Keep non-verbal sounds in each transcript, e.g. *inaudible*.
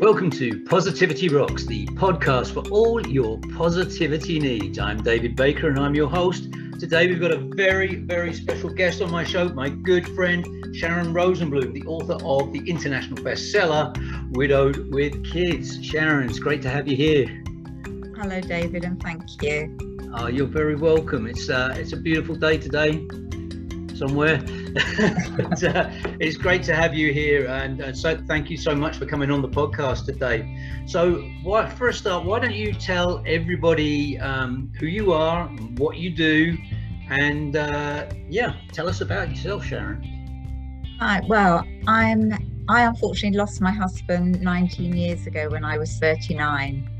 Welcome to Positivity Rocks, the podcast for all your positivity needs. I'm David Baker and I'm your host. Today we've got a very, very special guest on my show, my good friend Sharon Rosenblum, the author of the international bestseller Widowed with Kids. Sharon, it's great to have you here. Hello, David, and thank you. Oh, you're very welcome. It's uh, it's a beautiful day today somewhere. But, uh, it's great to have you here, and uh, so thank you so much for coming on the podcast today. So, why, a start, why don't you tell everybody um, who you are, what you do, and uh, yeah, tell us about yourself, Sharon. Hi. Well, I'm. I unfortunately lost my husband 19 years ago when I was 39.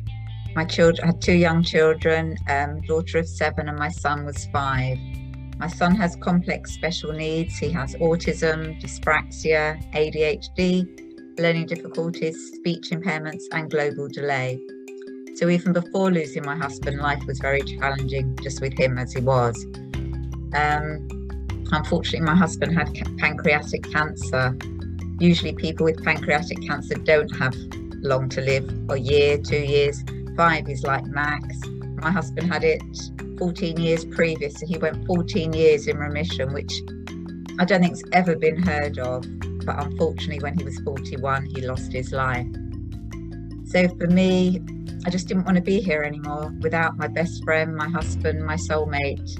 My children I had two young children, um, daughter of seven, and my son was five. My son has complex special needs. He has autism, dyspraxia, ADHD, learning difficulties, speech impairments, and global delay. So, even before losing my husband, life was very challenging just with him as he was. Um, unfortunately, my husband had pancreatic cancer. Usually, people with pancreatic cancer don't have long to live a year, two years. Five is like max. My husband had it 14 years previous. So he went 14 years in remission, which I don't think's ever been heard of. But unfortunately, when he was 41, he lost his life. So for me, I just didn't want to be here anymore without my best friend, my husband, my soulmate,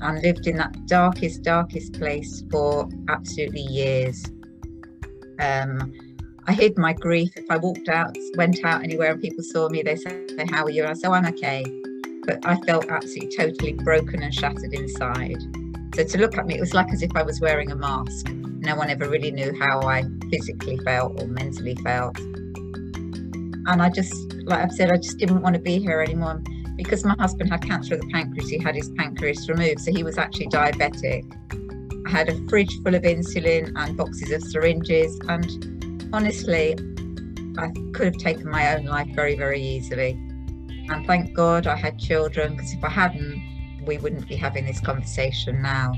and lived in that darkest, darkest place for absolutely years. Um, I hid my grief. If I walked out, went out anywhere, and people saw me, they said, "How are you?" And I say, "I'm okay." But I felt absolutely totally broken and shattered inside. So to look at me, it was like as if I was wearing a mask. No one ever really knew how I physically felt or mentally felt. And I just, like I've said, I just didn't want to be here anymore. Because my husband had cancer of the pancreas, he had his pancreas removed, so he was actually diabetic. I had a fridge full of insulin and boxes of syringes, and honestly, I could have taken my own life very, very easily. And thank God I had children because if I hadn't, we wouldn't be having this conversation now.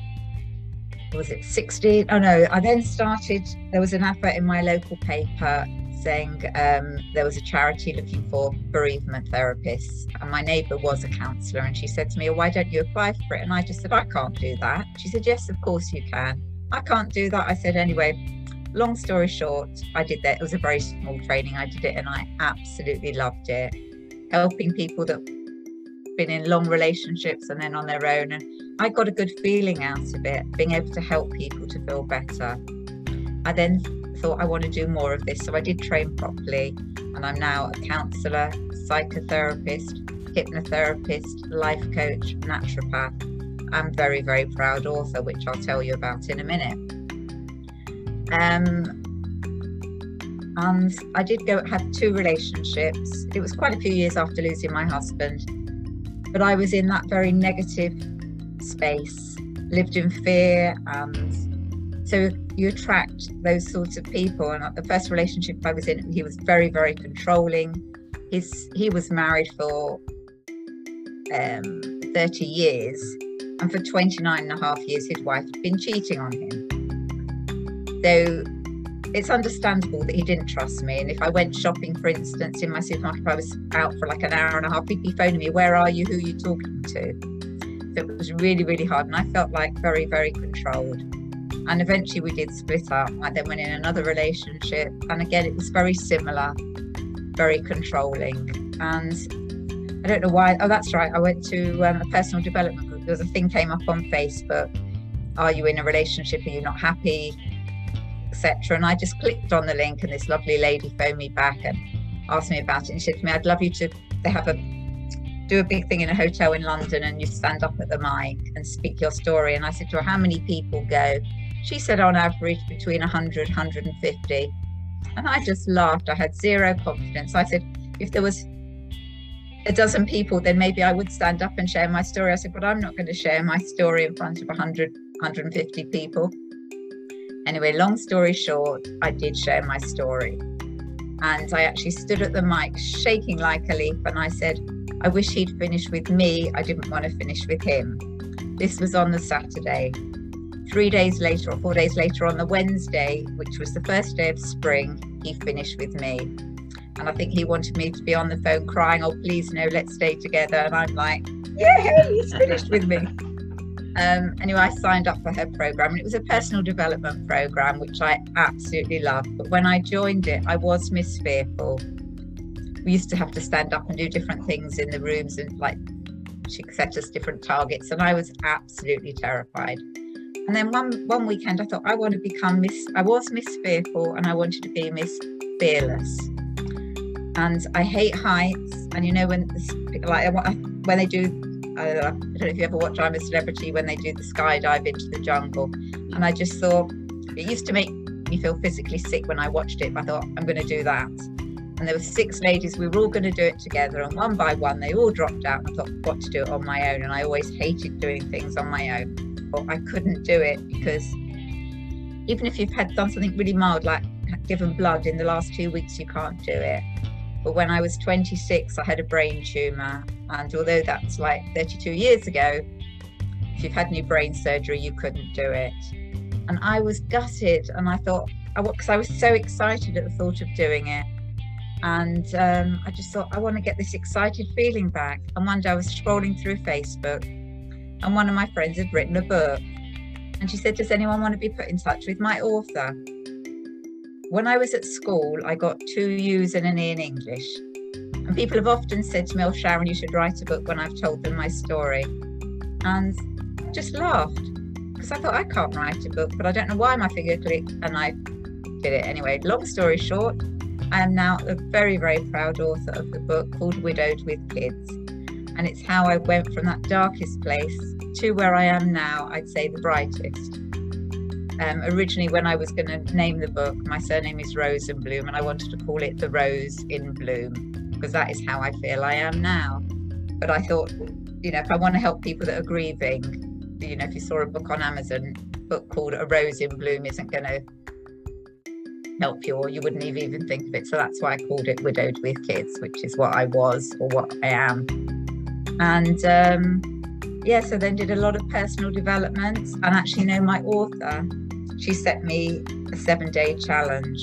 Was it 16? Oh no, I then started, there was an advert in my local paper saying um, there was a charity looking for bereavement therapists. And my neighbour was a counsellor and she said to me, well, Why don't you apply for it? And I just said, I can't do that. She said, Yes, of course you can. I can't do that. I said, Anyway, long story short, I did that. It was a very small training. I did it and I absolutely loved it helping people that been in long relationships and then on their own. And I got a good feeling out of it being able to help people to feel better. I then thought I want to do more of this so I did train properly and I'm now a counselor psychotherapist hypnotherapist life coach naturopath. I'm very very proud author which I'll tell you about in a minute. Um, and I did go have two relationships. It was quite a few years after losing my husband, but I was in that very negative space, lived in fear, and so you attract those sorts of people. And the first relationship I was in, he was very, very controlling. His he was married for um, 30 years, and for 29 and a half years, his wife had been cheating on him. So it's understandable that he didn't trust me. And if I went shopping, for instance, in my supermarket, I was out for like an hour and a half, he'd be phoning me, Where are you? Who are you talking to? So it was really, really hard. And I felt like very, very controlled. And eventually we did split up. I then went in another relationship. And again, it was very similar, very controlling. And I don't know why. Oh, that's right. I went to um, a personal development group. There was a thing came up on Facebook. Are you in a relationship? Are you not happy? Etc. And I just clicked on the link, and this lovely lady phoned me back and asked me about it. And she said to me, "I'd love you to." They have a do a big thing in a hotel in London, and you stand up at the mic and speak your story. And I said to her, "How many people go?" She said, "On average, between 100, 150." And I just laughed. I had zero confidence. I said, "If there was a dozen people, then maybe I would stand up and share my story. I said, but I'm not going to share my story in front of 100, 150 people. Anyway, long story short, I did share my story. And I actually stood at the mic shaking like a leaf and I said, I wish he'd finished with me. I didn't want to finish with him. This was on the Saturday. Three days later, or four days later, on the Wednesday, which was the first day of spring, he finished with me. And I think he wanted me to be on the phone crying, oh, please, no, let's stay together. And I'm like, yeah, he's finished with me. Um, anyway, I signed up for her program, and it was a personal development program, which I absolutely loved. But when I joined it, I was Miss Fearful. We used to have to stand up and do different things in the rooms, and like she set us different targets, and I was absolutely terrified. And then one one weekend, I thought I want to become Miss. I was Miss Fearful, and I wanted to be Miss Fearless. And I hate heights, and you know when like when they do I don't know if you ever watch I'm a Celebrity when they do the skydive into the jungle. And I just thought it used to make me feel physically sick when I watched it. I thought I'm going to do that. And there were six ladies. We were all going to do it together. And one by one, they all dropped out. I thought got to do it on my own. And I always hated doing things on my own. But I couldn't do it because even if you've had done something really mild, like given blood in the last two weeks, you can't do it. But when I was 26, I had a brain tumor. And although that's like 32 years ago, if you've had any brain surgery, you couldn't do it. And I was gutted. And I thought, because I was so excited at the thought of doing it. And um, I just thought, I want to get this excited feeling back. And one day I was scrolling through Facebook, and one of my friends had written a book. And she said, Does anyone want to be put in touch with my author? When I was at school, I got two U's and an E in English. And people have often said to me, Oh, Sharon, you should write a book when I've told them my story. And just laughed because I thought I can't write a book, but I don't know why my finger clicked and I did it anyway. Long story short, I am now a very, very proud author of the book called Widowed with Kids. And it's how I went from that darkest place to where I am now, I'd say the brightest. Um, originally, when I was going to name the book, my surname is Rosenbloom, and I wanted to call it The Rose in Bloom because that is how I feel I am now. But I thought, you know, if I want to help people that are grieving, you know, if you saw a book on Amazon, book called A Rose in Bloom isn't going to help you, or you wouldn't even think of it. So that's why I called it Widowed with Kids, which is what I was or what I am. And um, yeah, so then did a lot of personal development and actually know my author she set me a seven day challenge.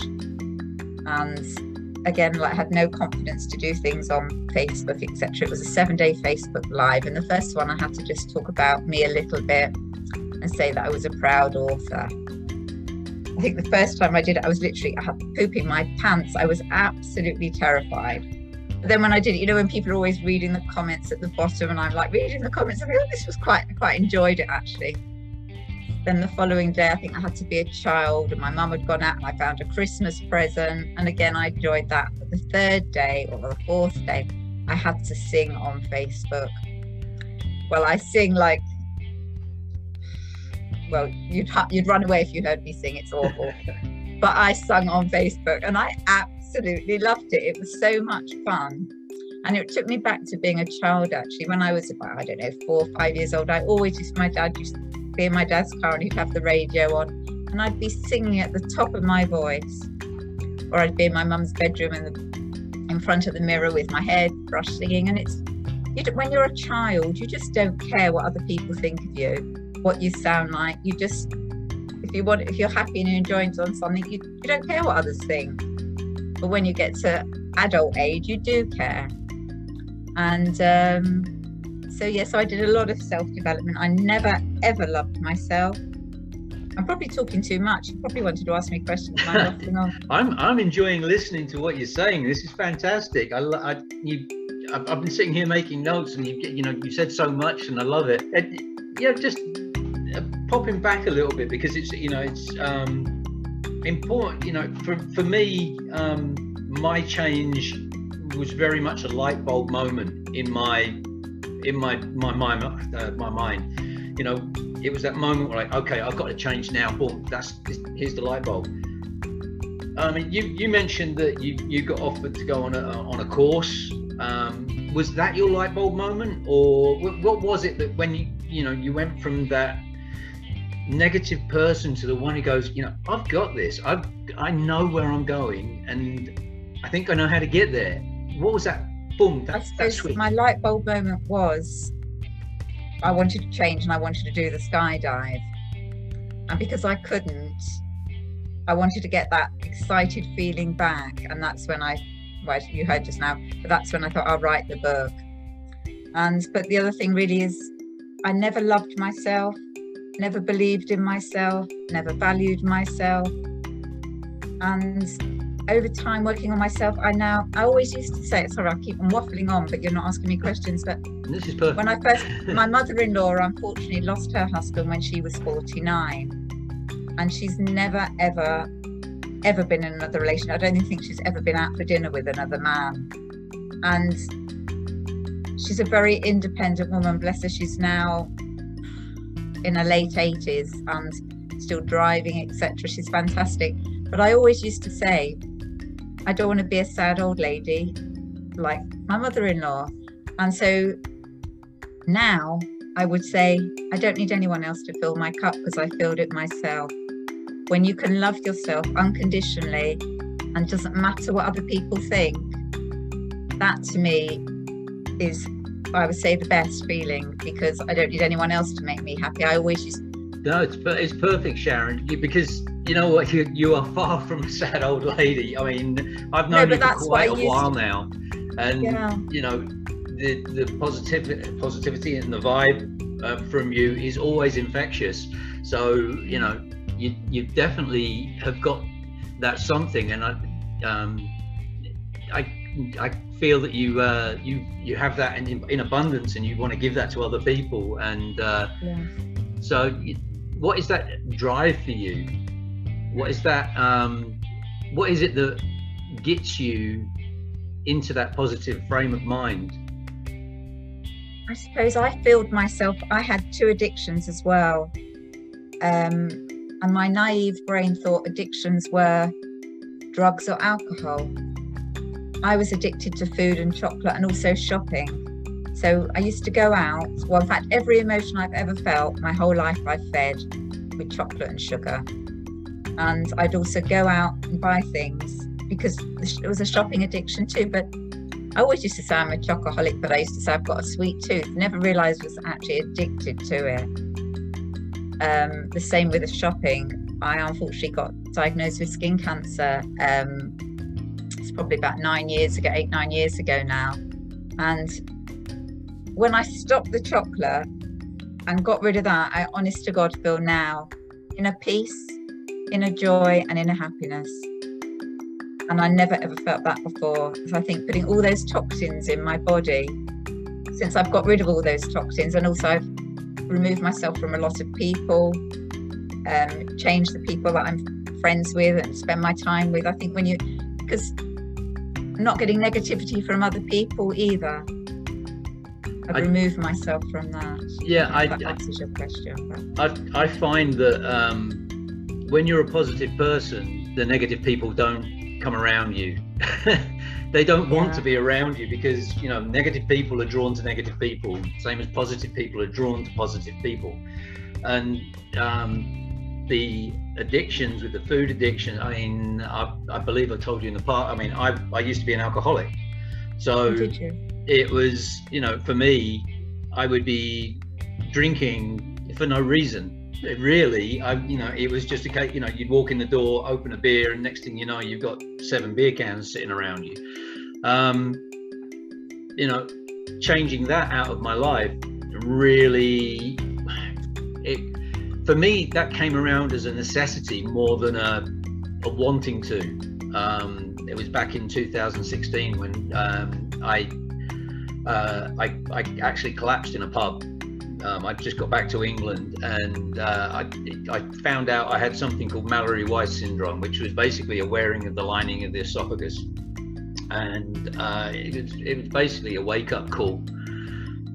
And again, like had no confidence to do things on Facebook, etc. It was a seven day Facebook live. And the first one I had to just talk about me a little bit and say that I was a proud author. I think the first time I did it, I was literally pooping my pants. I was absolutely terrified. But then when I did it, you know, when people are always reading the comments at the bottom, and I'm like reading the comments, I feel oh, this was quite, quite enjoyed it actually. Then the following day, I think I had to be a child, and my mum had gone out and I found a Christmas present. And again, I enjoyed that. But the third day or the fourth day, I had to sing on Facebook. Well, I sing like, well, you'd ha- you'd run away if you heard me sing. It's awful. *laughs* but I sung on Facebook, and I absolutely loved it. It was so much fun. And it took me back to being a child actually. When I was about, I don't know, four or five years old, I always used, my dad used be in my dad's car and he'd have the radio on and I'd be singing at the top of my voice. Or I'd be in my mum's bedroom in, the, in front of the mirror with my head brush singing. And it's you when you're a child, you just don't care what other people think of you, what you sound like. You just if you want if you're happy and you're enjoying something, you, you don't care what others think. But when you get to adult age, you do care. And um, so yeah, so I did a lot of self-development. I never ever loved myself. I'm probably talking too much. You probably wanted to ask me questions. I'm, *laughs* I'm I'm enjoying listening to what you're saying. This is fantastic. I, I you I've, I've been sitting here making notes, and you you know you said so much, and I love it. And, yeah, just uh, popping back a little bit because it's you know it's um, important. You know, for for me, um, my change was very much a light bulb moment in my in my my mind uh, my mind you know it was that moment where like okay i've got to change now boom that's here's the light bulb. I mean you you mentioned that you you got offered to go on a on a course. Um, was that your light bulb moment or what was it that when you you know you went from that negative person to the one who goes you know i've got this. I i know where i'm going and i think i know how to get there. What was that boom, that's, that's sweet. My light bulb moment was I wanted to change and I wanted to do the skydive. And because I couldn't, I wanted to get that excited feeling back. And that's when I well, you heard just now, but that's when I thought I'll write the book. And but the other thing really is I never loved myself, never believed in myself, never valued myself. And over time working on myself, I now I always used to say, sorry, I keep on waffling on, but you're not asking me questions. But this is perfect. When I first *laughs* my mother-in-law unfortunately lost her husband when she was 49. And she's never ever ever been in another relation. I don't even think she's ever been out for dinner with another man. And she's a very independent woman. Bless her, she's now in her late 80s and still driving, etc. She's fantastic. But I always used to say, I don't want to be a sad old lady like my mother in law. And so now I would say, I don't need anyone else to fill my cup because I filled it myself when you can love yourself unconditionally and doesn't matter what other people think, that to me is, I would say, the best feeling because I don't need anyone else to make me happy. I always just. No, it's, it's perfect, Sharon, because you know what? You, you are far *laughs* from a sad old lady. I mean, I've known no, you for quite a while to... now. And, yeah. you know, the, the positivity, positivity and the vibe uh, from you is always infectious. So, you know, you you definitely have got that something, and I um, I I feel that you uh, you you have that in, in abundance, and you want to give that to other people, and uh, yeah. so what is that drive for you? What is that? Um, what is it that gets you into that positive frame of mind? I suppose I filled myself. I had two addictions as well. Um, and my naive brain thought addictions were drugs or alcohol. I was addicted to food and chocolate and also shopping. So I used to go out. Well, in fact, every emotion I've ever felt, my whole life I've fed with chocolate and sugar. And I'd also go out and buy things because it was a shopping addiction too. But I always used to say I'm a chocoholic, but I used to say I've got a sweet tooth. Never realised I was actually addicted to it. Um, the same with the shopping. I unfortunately got diagnosed with skin cancer. Um, it's probably about nine years ago, eight, nine years ago now. And when I stopped the chocolate and got rid of that, I honest to God feel now in a peace, in a joy, and in a happiness. And I never ever felt that before. So I think putting all those toxins in my body, since I've got rid of all those toxins, and also I've removed myself from a lot of people, um, change the people that I'm friends with and spend my time with. I think when you, because I'm not getting negativity from other people either. I, removed myself from that. Yeah, I, that answers your question. I, I find that um, when you're a positive person, the negative people don't come around you. *laughs* they don't want yeah. to be around you because you know negative people are drawn to negative people same as positive people are drawn to positive people and um, the addictions with the food addiction i mean I, I, believe i told you in the past i mean I, I used to be an alcoholic so it was you know for me i would be drinking for no reason. Really i you know it was just a case you know you'd walk in the door open a beer and next thing you know you've got seven beer cans sitting around you. Um you know changing that out of my life really it for me that came around as a necessity more than a, a wanting to. Um it was back in 2016 when um i uh, I, I actually collapsed in a pub um, I just got back to England and uh, I, I, found out I had something called Mallory-Weiss syndrome, which was basically a wearing of the lining of the esophagus. And uh, it, was, it was basically a wake up call.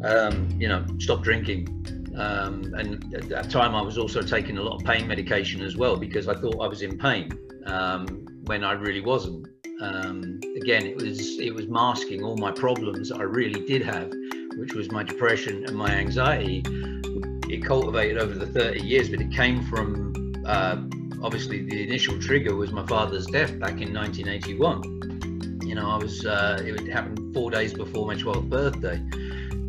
Um, you know, stop drinking. Um, and at that time, I was also taking a lot of pain medication as well because I thought I was in pain um, when I really wasn't. Um, again, it was it was masking all my problems I really did have which was my depression and my anxiety, it cultivated over the 30 years, but it came from uh, obviously the initial trigger was my father's death back in 1981. You know, I was, uh, it happened four days before my 12th birthday.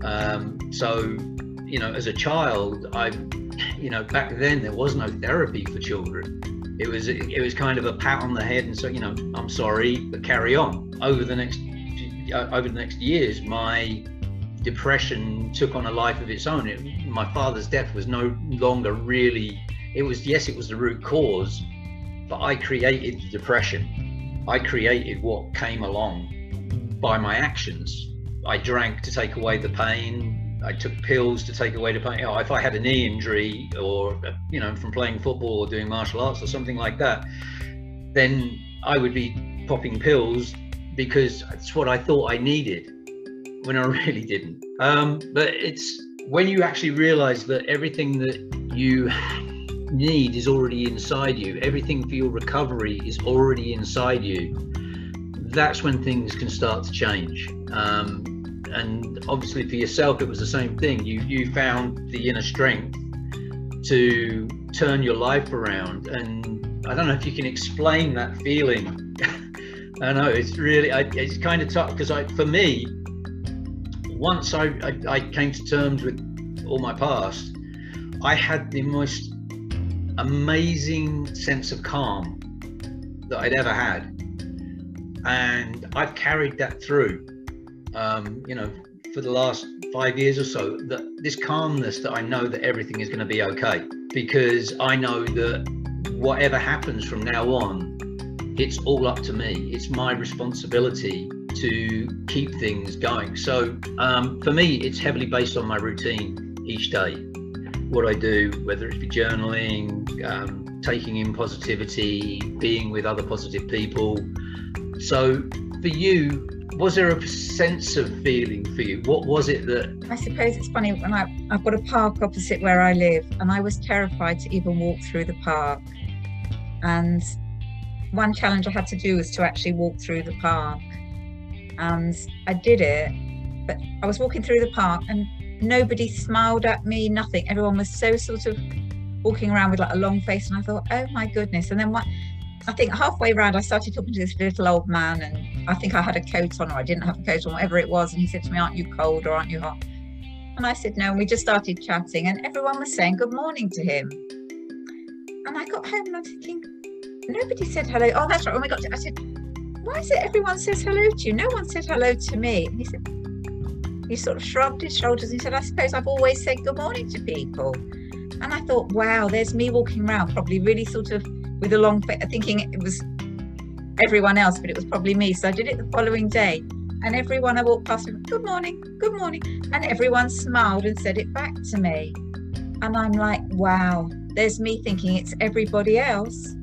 Um, so, you know, as a child, I, you know, back then there was no therapy for children. It was, it was kind of a pat on the head and so, you know, I'm sorry, but carry on over the next uh, over the next years, my depression took on a life of its own. It, my father's death was no longer really. It was yes, it was the root cause, but I created the depression. I created what came along by my actions. I drank to take away the pain. I took pills to take away the pain. You know, if I had a knee injury or you know from playing football or doing martial arts or something like that, then I would be popping pills because it's what I thought I needed when I *laughs* really didn't. Um, but it's when you actually realize that everything that you *laughs* need is already inside you, everything for your recovery is already inside you, that's when things can start to change. Um, and obviously for yourself, it was the same thing. You you found the inner strength to turn your life around, and I don't know if you can explain that feeling. *laughs* I know it's really I, it's kind of tough because I for me once I, I, I came to terms with all my past, I had the most amazing sense of calm that I'd ever had. And I've carried that through, um, you know, for the last five years or so, that this calmness that I know that everything is going to be okay because I know that whatever happens from now on, it's all up to me. It's my responsibility to keep things going. So um, for me, it's heavily based on my routine each day. What I do, whether it be journaling, um, taking in positivity, being with other positive people. So for you, was there a sense of feeling for you? What was it that? I suppose it's funny when I, I've got a park opposite where I live, and I was terrified to even walk through the park. And one challenge I had to do was to actually walk through the park and I did it. But I was walking through the park and nobody smiled at me, nothing. Everyone was so sort of walking around with like a long face, and I thought, oh my goodness. And then what? I think halfway around, I started talking to this little old man, and I think I had a coat on or I didn't have a coat on, whatever it was. And he said to me, Aren't you cold or aren't you hot? And I said, No. And we just started chatting, and everyone was saying good morning to him. And I got home and I'm thinking, Nobody said hello. Oh, that's right. When we got to, I said, why is it everyone says hello to you? No one said hello to me. And he said, he sort of shrugged his shoulders and he said, I suppose I've always said good morning to people. And I thought, wow, there's me walking around, probably really sort of with a long thinking it was everyone else, but it was probably me. So I did it the following day. And everyone I walked past, good morning, good morning. And everyone smiled and said it back to me. And I'm like, wow, there's me thinking it's everybody else,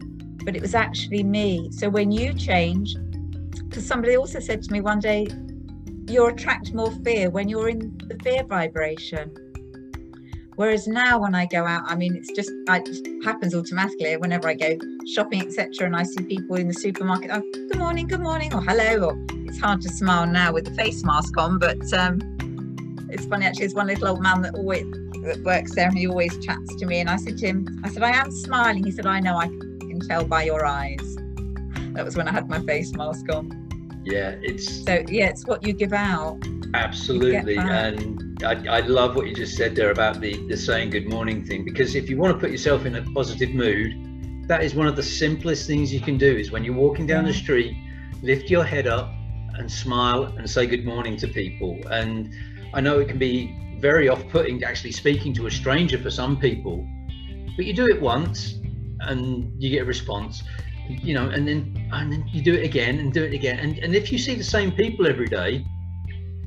but it was actually me. So when you change, because somebody also said to me one day, you attract more fear when you're in the fear vibration. Whereas now, when I go out, I mean, it's just it just happens automatically. Whenever I go shopping, etc., and I see people in the supermarket, oh, good morning, good morning, or hello, or it's hard to smile now with the face mask on, but um, it's funny actually. There's one little old man that always that works there, and he always chats to me. And I said to him, I said, I am smiling. He said, I know, I can tell by your eyes. That was when I had my face mask on yeah it's so yeah it's what you give out absolutely and I, I love what you just said there about the the saying good morning thing because if you want to put yourself in a positive mood that is one of the simplest things you can do is when you're walking down the street lift your head up and smile and say good morning to people. And i know it can be very off-putting actually speaking to a stranger for some people but you do it once and you get a response you know, and then and then you do it again and do it again. And and if you see the same people every day,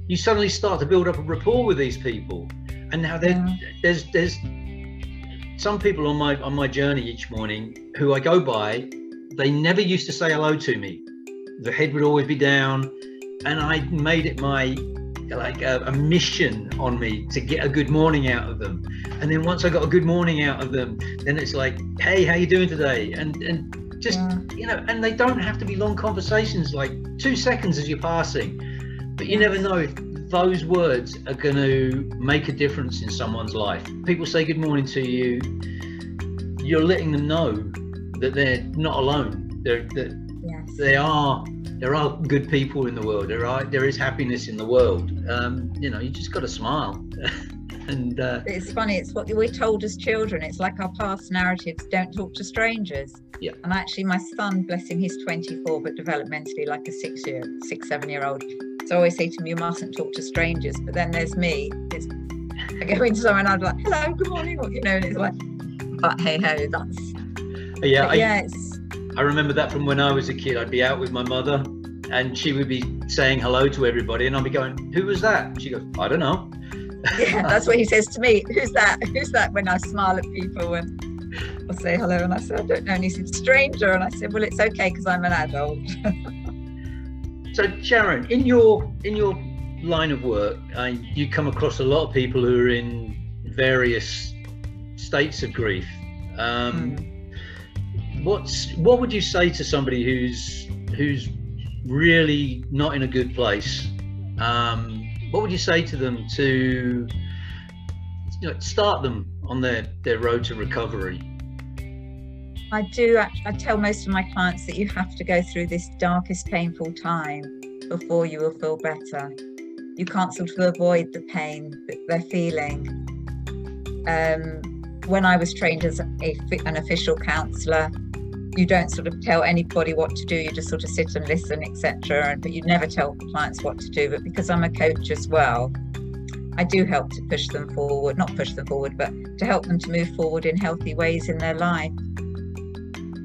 you suddenly start to build up a rapport with these people. And now yeah. there's there's some people on my on my journey each morning who I go by, they never used to say hello to me. The head would always be down, and I made it my like a, a, mission on me to get a good morning out of them. And then once I got a good morning out of them, then it's like, hey, how you doing today? And and just yeah. you know and they don't have to be long conversations like two seconds as you're passing but you never know if those words are going to make a difference in someone's life people say good morning to you you're letting them know that they're not alone they're, that yes. they are there are good people in the world there are there is happiness in the world um, you know you just got to smile *laughs* and uh, it's funny it's what we're told as children it's like our past narratives don't talk to strangers Yeah. And actually, my son, bless him, he's 24, but developmentally like a six year, six, seven year old. So I always say to him, you mustn't talk to strangers. But then there's me. It's, I go into someone and I'm like, hello, good morning. Or, you know, and it's like, but hey ho, that's. Yeah. I, yeah, I remember that from when I was a kid. I'd be out with my mother and she would be saying hello to everybody. And I'd be going, who was that? And she goes, I don't know. *laughs* yeah, that's what he says to me. Who's that? Who's that? When I smile at people and I say hello, and I said, I don't know. And he said, stranger. And I said, well, it's okay because I'm an adult. *laughs* so, Sharon, in your in your line of work, you come across a lot of people who are in various states of grief. Um, mm. What's what would you say to somebody who's who's really not in a good place? Um, what would you say to them to you know, start them on their, their road to recovery? I do. I tell most of my clients that you have to go through this darkest, painful time before you will feel better. You can't sort of avoid the pain that they're feeling. Um, when I was trained as a, an official counsellor, you don't sort of tell anybody what to do you just sort of sit and listen etc but you never tell clients what to do but because i'm a coach as well i do help to push them forward not push them forward but to help them to move forward in healthy ways in their life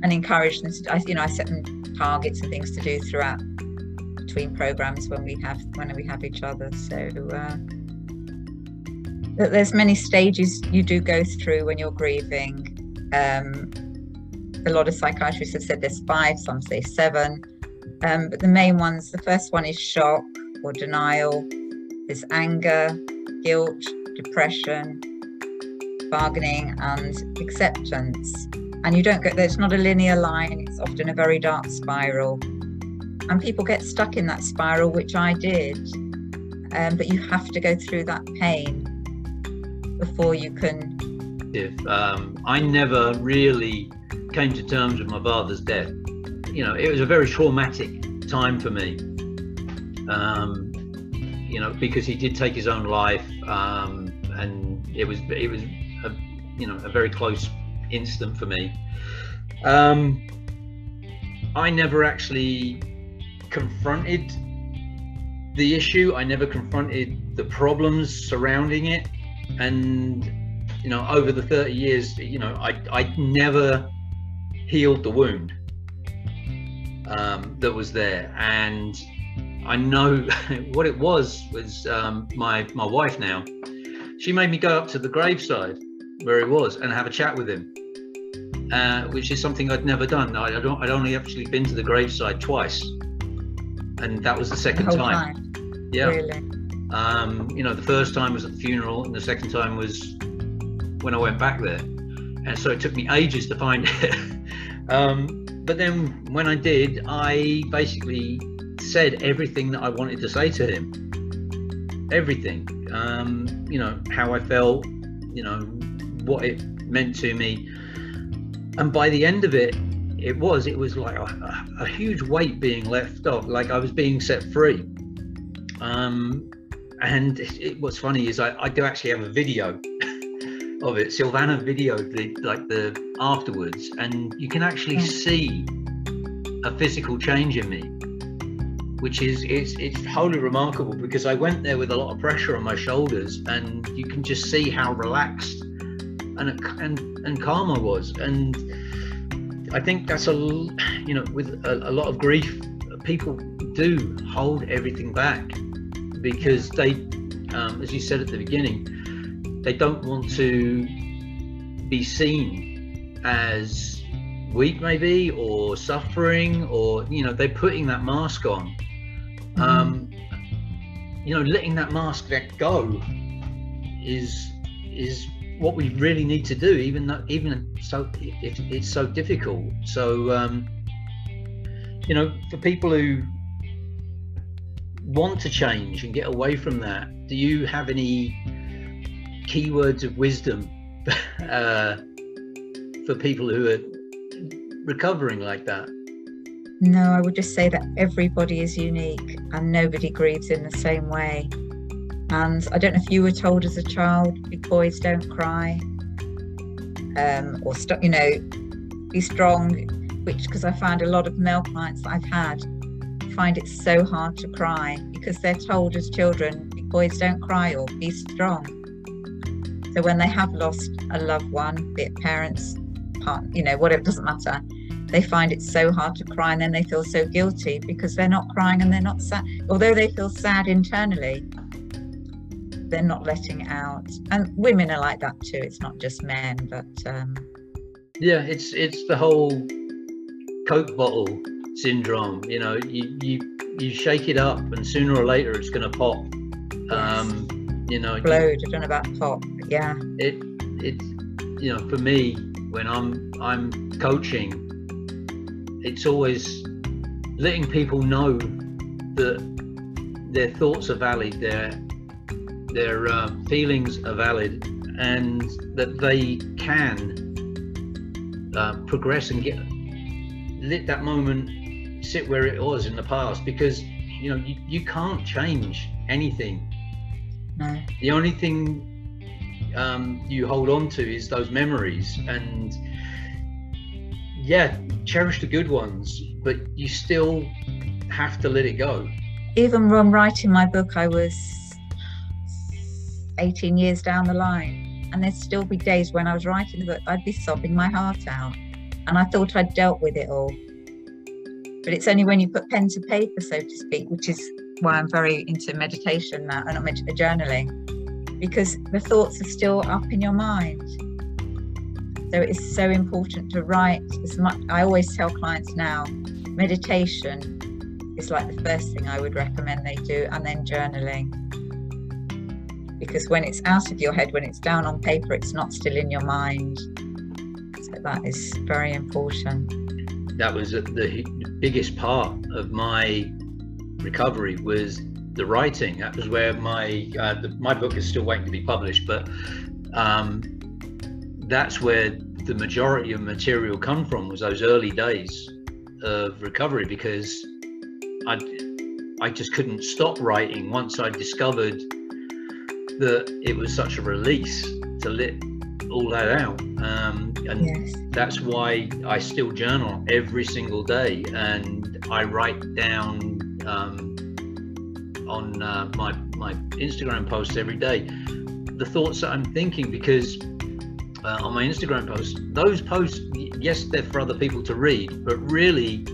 and encourage them to you know i set them targets and things to do throughout between programs when we have when we have each other so uh, there's many stages you do go through when you're grieving um, a lot of psychiatrists have said there's five, some say seven. Um, but the main ones, the first one is shock or denial, there's anger, guilt, depression, bargaining, and acceptance. And you don't get there's not a linear line, it's often a very dark spiral. And people get stuck in that spiral, which I did. Um, but you have to go through that pain before you can. If um, I never really came to terms with my father's death. You know, it was a very traumatic time for me. Um, you know, because he did take his own life, um, and it was it was a you know a very close instant for me. Um, I never actually confronted the issue. I never confronted the problems surrounding it, and you know, over the 30 years, you know, I I never healed the wound um, that was there. And I know *laughs* what it was was um, my my wife now. She made me go up to the graveside where he was and have a chat with him, uh, which is something I'd never done. I, would I'd only actually been to the graveside twice, and that was the second the time. time. Yeah. Really? Um, you know, the first time was at the funeral, and the second time was when I went back there. And so it took me ages to find *laughs* it. Um, but then when I did, I basically said everything that I wanted to say to him. Everything. Um, you know, how I felt, you know, what it meant to me. And by the end of it, it was, it was like a, a huge weight being left off, like I was being set free. Um, and it, it, what's funny is I, I do actually have a video *laughs* of it. Silvana videoed the like the afterwards, and you can actually yeah. see a physical change in me, which is it's it's wholly remarkable because I went there with a lot of pressure on my shoulders, and you can just see how relaxed and and and I was, and I think that's a you know with a, a lot of grief, people do hold everything back because they, um, as you said at the beginning they don't want to be seen as weak maybe or suffering or you know they're putting that mask on. Mm-hmm. um you know letting that mask let go is is what we really need to do even though even so it, it's so difficult so um you know for people who want to change and get away from that do you have any keywords of wisdom *laughs* uh, for people who are recovering like that? No, I would just say that everybody is unique and nobody grieves in the same way. And I don't know if you were told as a child, big boys don't cry, um, or st- you know, be strong. which because I find a lot of male clients that I've had find it so hard to cry because they're told as children, boys don't cry or be strong. So when they have lost a loved one, be it parents, part, you know, whatever, doesn't matter, they find it so hard to cry and then they feel so guilty because they're not crying and they're not sad. Although they feel sad internally, they're not letting out. And women are like that too. It's not just men, but um, yeah, it's it's the whole Coke bottle syndrome. You know, you you you shake it up, and sooner or later it's going to pop. Um, you know, explode. I don't know about pop, yeah. It it you know for me when I'm I'm coaching, it's always letting people know that their thoughts are valid, their their uh, feelings are valid, and that they can uh, progress and get let that moment sit where it was in the past because you know you, you can't change anything. No. the only thing um, you hold on to is those memories and yeah cherish the good ones but you still have to let it go. Even when writing my book i was 18 years down the line and there'd still be days when i was writing the book i'd be sobbing my heart out and I thought I'd dealt with it all. But it's only when you put pen to paper, so to speak, which is why I'm very into meditation now and not journaling, because the thoughts are still up in your mind. So it is so important to write as much. I always tell clients now, meditation is like the first thing I would recommend they do, and then journaling. Because when it's out of your head, when it's down on paper, it's not still in your mind So that is very important. That was the biggest part of my recovery was the writing. That was where my uh, the, my book is still waiting to be published, but um, that's where the majority of material come from was those early days of recovery because I I just couldn't stop writing once I discovered that it was such a release to let all that out. Um, and yes. that's why I still journal every single day and I write down um, on uh, my, my Instagram posts every day the thoughts that I'm thinking because uh, on my Instagram posts, those posts, yes, they're for other people to read, but really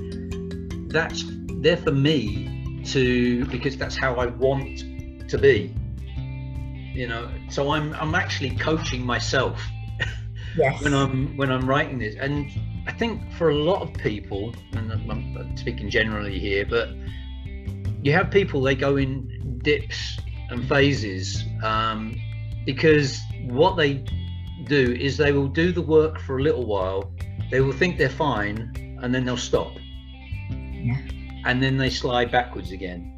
that's they're for me to because that's how I want to be you know so i'm i'm actually coaching myself *laughs* yes. when i'm when i'm writing this and i think for a lot of people and i'm speaking generally here but you have people they go in dips and phases um, because what they do is they will do the work for a little while they will think they're fine and then they'll stop yeah. and then they slide backwards again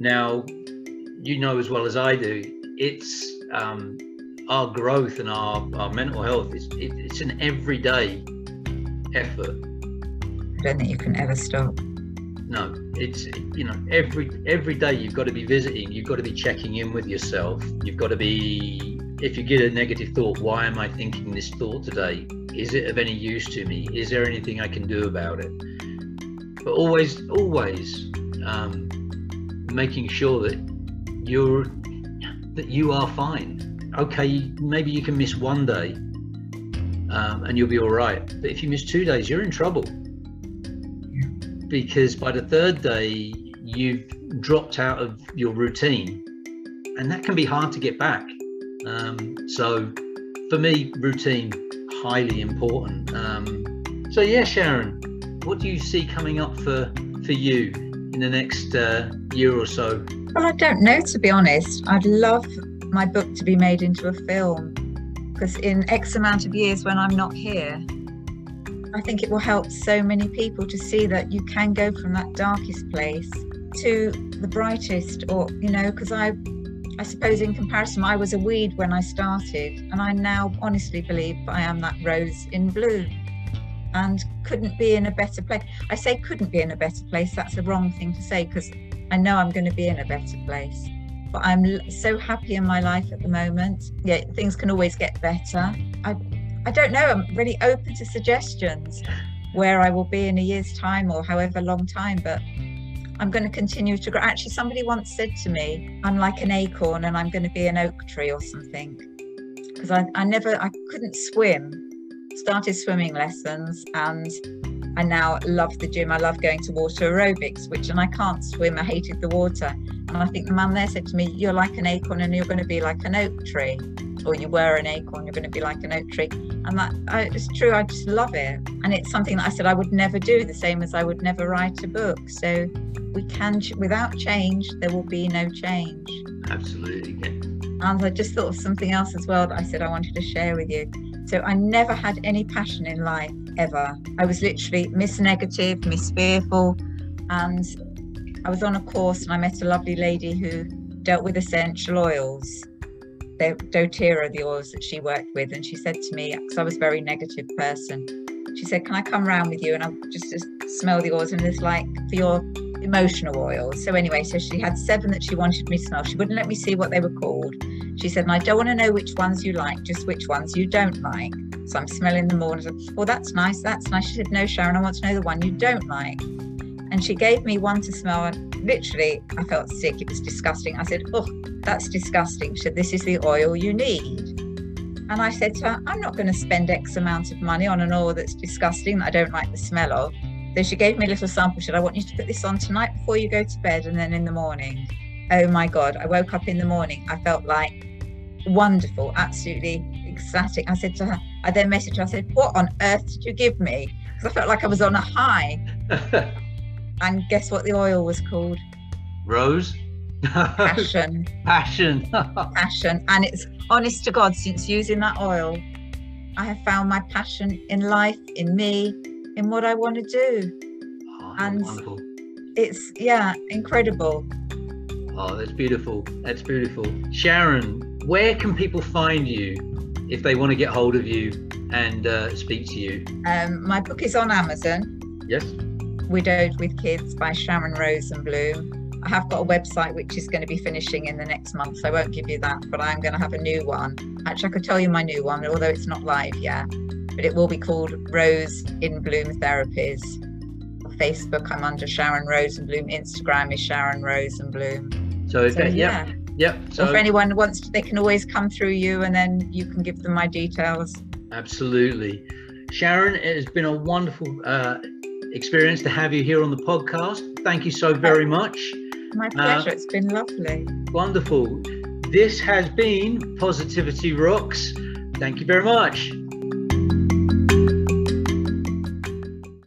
now you know as well as i do it's um, our growth and our, our mental health is it, it's an everyday effort. I don't think you can ever stop. No it's you know every every day you've got to be visiting you've got to be checking in with yourself you've got to be if you get a negative thought why am i thinking this thought today? Is it of any use to me? Is there anything i can do about it? But always always um, making sure that you're that you are fine. Okay, maybe you can miss one day um, and you'll be all right. But if you miss two days, you're in trouble. Because by the third day, you've dropped out of your routine. And that can be hard to get back. Um, so for me, routine, highly important. Um, so yeah, Sharon, what do you see coming up for, for you in the next uh, year or so? Well, I don't know, to be honest. I'd love my book to be made into a film because in X amount of years when I'm not here, I think it will help so many people to see that you can go from that darkest place to the brightest, or, you know, because I. I suppose in comparison, I was a weed when I started, and I now honestly believe I am that rose in bloom and couldn't be in a better place. I say couldn't be in a better place, that's the wrong thing to say because I know I'm going to be in a better place. But I'm so happy in my life at the moment. Yeah, things can always get better. I, I don't know. I'm really open to suggestions. where I will be in a year's time or however long time, but I'm going to continue to grow. Actually, somebody once said to me, I'm like an acorn and I'm going to be an oak tree or something. Because I, I never, I couldn't swim. Started swimming lessons and I now love the gym. I love going to water aerobics, which, and I can't swim. I hated the water. And I think the man there said to me, You're like an acorn and you're going to be like an oak tree. Or you were an acorn, you're going to be like an oak tree. And that I, it's true. I just love it. And it's something that I said I would never do, the same as I would never write a book. So we can, without change, there will be no change. Absolutely. And I just thought of something else as well that I said I wanted to share with you. So I never had any passion in life ever. I was literally Miss Negative, Miss Fearful, and I was on a course and I met a lovely lady who dealt with essential oils. They're doTERRA, the oils that she worked with, and she said to me, because I was a very negative person, she said, "Can I come round with you and I'll just, just smell the oils?" And it's like for your emotional oils. So anyway, so she had seven that she wanted me to smell. She wouldn't let me see what they were called. She said, and I don't want to know which ones you like, just which ones you don't like. So I'm smelling them all. And said, well, that's nice. That's nice. She said, no, Sharon, I want to know the one you don't like. And she gave me one to smell. And literally, I felt sick. It was disgusting. I said, oh, that's disgusting. She said, this is the oil you need. And I said to her, I'm not going to spend X amount of money on an oil that's disgusting that I don't like the smell of. So she gave me a little sample. She said, I want you to put this on tonight before you go to bed and then in the morning. Oh my God. I woke up in the morning. I felt like wonderful, absolutely ecstatic. I said to her, I then messaged her, I said, What on earth did you give me? Because I felt like I was on a high. *laughs* and guess what the oil was called? Rose. Passion. *laughs* Passion. *laughs* passion. And it's honest to God, since using that oil, I have found my passion in life, in me, in what I want to do. Oh, and wonderful. it's, yeah, incredible. Oh, that's beautiful. That's beautiful. Sharon, where can people find you if they want to get hold of you and uh, speak to you? Um, my book is on Amazon. Yes. Widowed with Kids by Sharon Rosenblum. I have got a website which is going to be finishing in the next month, so I won't give you that, but I'm going to have a new one. Actually, I could tell you my new one, although it's not live yet, but it will be called Rose in Bloom Therapies. Facebook, I'm under Sharon Rosenblum. Instagram is Sharon Rosenblum. So So, that, yeah. yep, yep. So if anyone wants to, they can always come through you and then you can give them my details. absolutely, Sharon, it has been a wonderful uh, experience to have you here on the podcast. Thank you so very much. My pleasure. it's been lovely. Wonderful. This has been Positivity Rocks. Thank you very much.